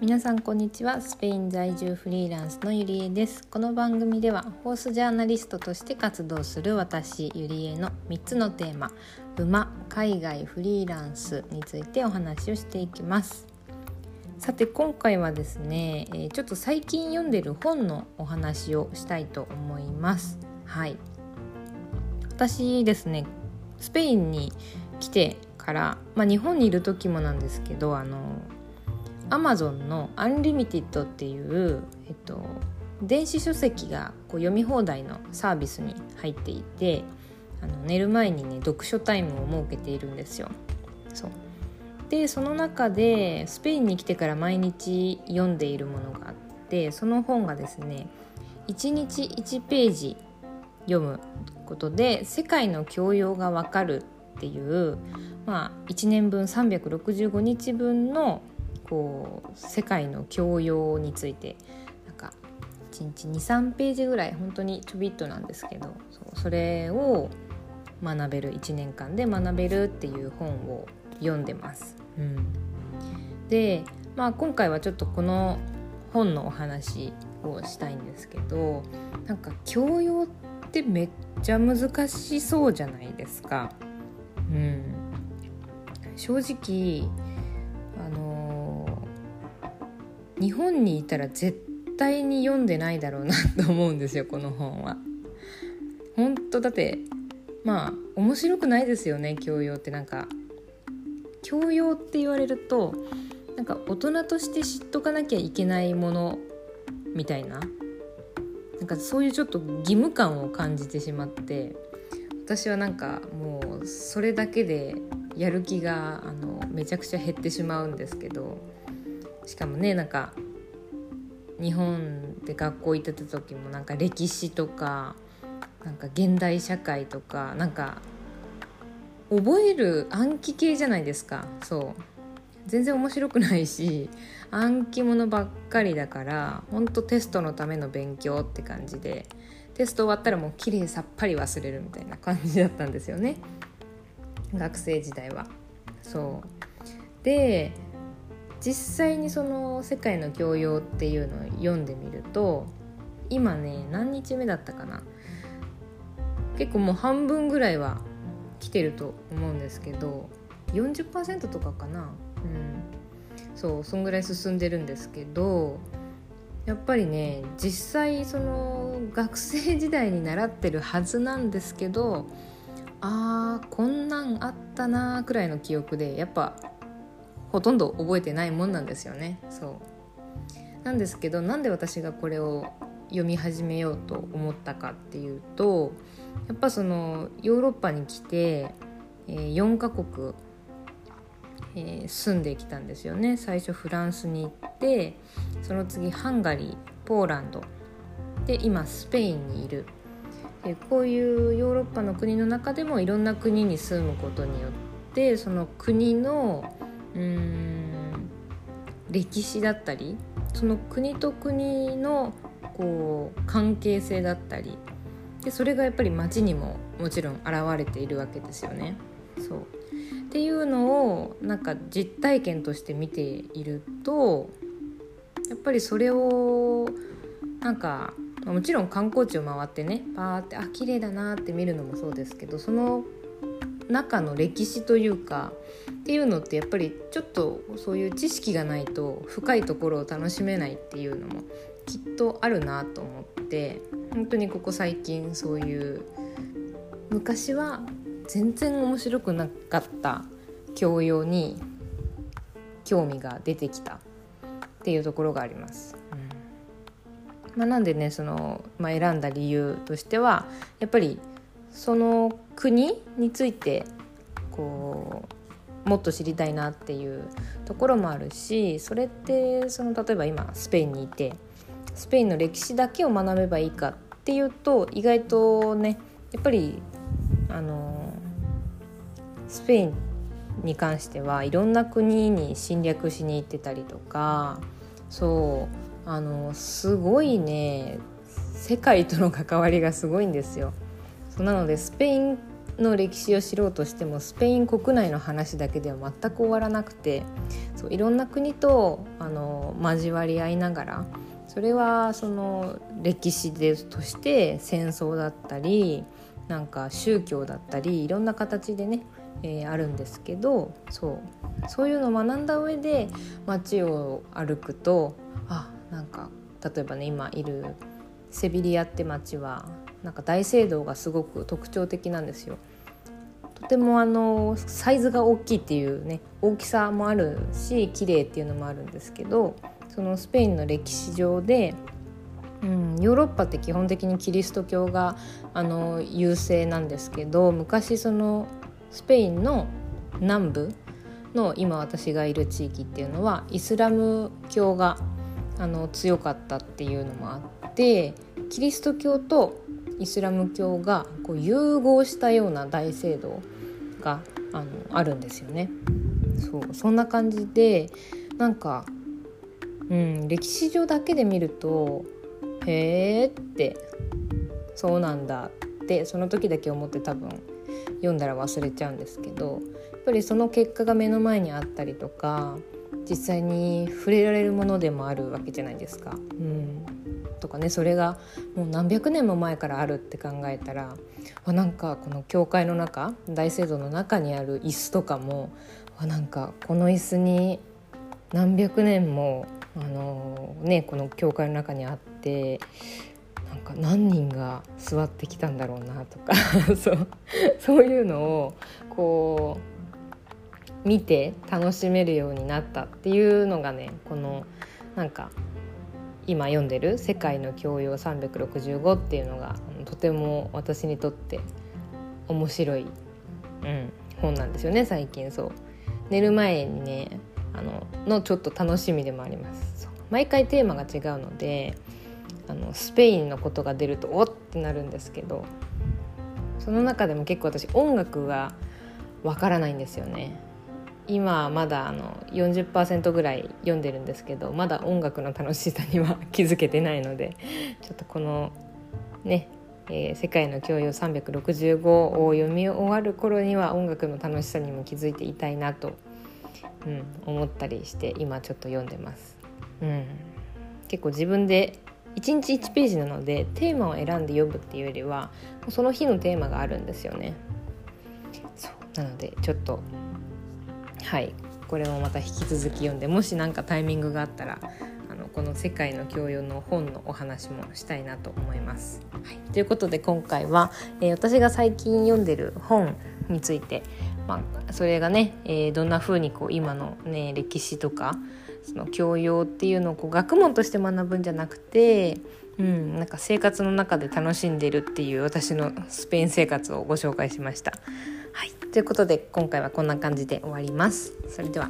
皆さんこんにちは。スペイン在住フリーランスのゆりえです。この番組ではホースジャーナリストとして活動する私ゆりえの3つのテーマ馬海外フリーランスについてお話をしていきます。さて今回はですね、ちょっと最近読んでる本のお話をしたいと思います。はい。私ですねスペインに来てから、まあ、日本にいる時もなんですけどあのアマゾンの Unlimited っていう、えっと、電子書籍がこう読み放題のサービスに入っていてあの寝る前にね読書タイムを設けているんですよ。そうでその中でスペインに来てから毎日読んでいるものがあってその本がですね1日1ページ読むことで世界の教養がわかるっていう、まあ、1年分365日分のこう世界の教養についてなんか1日23ページぐらい本当にちょびっとなんですけどそれを学べる1年間で学べるっていう本を読んでます。うん、で、まあ、今回はちょっとこの本のお話をしたいんですけどなんか教養ってめっちゃ難しそうじゃないですか。うん、正直日本にいたら絶対に読んでないだろうなと思うんですよこの本は。本当だってまあ面白くないですよね教養ってなんか。教養って言われるとなんか大人として知っとかなきゃいけないものみたいな。なんかそういうちょっと義務感を感じてしまって私はなんかもうそれだけでやる気があのめちゃくちゃ減ってしまうんですけど。しかもねなんか日本で学校行ってた時もなんか歴史とかなんか現代社会とかなんか覚える暗記系じゃないですか。そう。全然面白くないし暗記物ばっかりだからほんとテストのための勉強って感じでテスト終わったらもう綺麗さっぱり忘れるみたいな感じだったんですよね。学生時代は。そう。で実際にその世界の教養っていうのを読んでみると今ね何日目だったかな。結構もう半分ぐらいは来てると思うんですけど40%とかかな。うん。そうそんぐらい進んでるんですけどやっぱりね実際その学生時代に習ってるはずなんですけどあーこんなんあったなーくらいの記憶でやっぱほとんど覚えてないもんなんですよね。そう。なんですけどなんで私がこれを読み始めようと思ったかっていうとやっぱそのヨーロッパに来て、えー、4カ国、えー、住んできたんですよね。最初フランスに行ってその次ハンガリーポーランドで今スペインにいる。でこういうヨーロッパの国の中でもいろんな国に住むことによってその国のうん歴史だったりその国と国のこう関係性だったりでそれがやっぱり街にももちろん現れているわけですよね。そうっていうのをなんか実体験として見ているとやっぱりそれをなんかもちろん観光地を回ってねパーってあ綺麗だなって見るのもそうですけどその中の歴史というかっていうのってやっぱりちょっとそういう知識がないと深いところを楽しめないっていうのもきっとあるなと思って本当にここ最近そういう昔は全然面白くなかった教養に興味が出てきたっていうところがあります。うんまあ、なんでねその、まあ、選んだ理由としてはやっぱりその国についてこうもっと知りたいなっていうところもあるしそれってその例えば今スペインにいてスペインの歴史だけを学べばいいかっていうと意外とねやっぱりあのスペインに関してはいろんな国に侵略しに行ってたりとかそうあのすごいね世界との関わりがすごいんですよ。なのでスペインの歴史を知ろうとしてもスペイン国内の話だけでは全く終わらなくてそういろんな国とあの交わり合いながらそれはその歴史でとして戦争だったりなんか宗教だったりいろんな形でね、えー、あるんですけどそうそういうのを学んだ上で街を歩くとあなんか例えばね今いるセビリアって街はなんか大聖堂がすごく特徴的なんですよ。とてもあのサイズが大きいっていうね大きさもあるし綺麗っていうのもあるんですけどそのスペインの歴史上で、うん、ヨーロッパって基本的にキリスト教があの優勢なんですけど昔そのスペインの南部の今私がいる地域っていうのはイスラム教があの強かったっていうのもあってキリスト教とイスラム教がこう融合したような大聖堂があのあるんですよね。そうそんな感じでなんか、うん、歴史上だけで見ると「へえ」って「そうなんだ」ってその時だけ思って多分読んだら忘れちゃうんですけどやっぱりその結果が目の前にあったりとか実際に触れられるものでもあるわけじゃないですか。うんとかねそれがもう何百年も前からあるって考えたらあなんかこの教会の中大聖堂の中にある椅子とかもあなんかこの椅子に何百年もあのねこの教会の中にあってなんか何人が座ってきたんだろうなとか そうそういうのをこう見て楽しめるようになったっていうのがねこのなんか今読んでる「世界の教養365」っていうのがとても私にとって面白い、うん、本なんですよね最近。そう。寝る前にねあののちょっと楽しみでもあります。毎回テーマが違うのであのスペインのことが出るとおってなるんですけどその中でも結構私音楽がわからないんですよね。今まだあの40%ぐらい読んでるんですけどまだ音楽の楽しさには気づけてないのでちょっとこのねえー、世界の教養365を読み終わる頃には音楽の楽しさにも気づいていたいなと、うん、思ったりして今ちょっと読んでます。うん、結構自分で1日1ページなのでテーマを選んで読むっていうよりはその日のテーマがあるんですよね。そうなのでちょっとはいこれもまた引き続き読んでもし何かタイミングがあったらあのこの「世界の教養」の本のお話もしたいなと思います。はい、ということで今回は、えー、私が最近読んでる本について、まあ、それがね、えー、どんな風にこう今の、ね、歴史とかその教養っていうのをこう学問として学ぶんじゃなくてうん、なんか生活の中で楽しんでるっていう私のスペイン生活をご紹介しました。はい、ということで今回はこんな感じで終わります。それでは。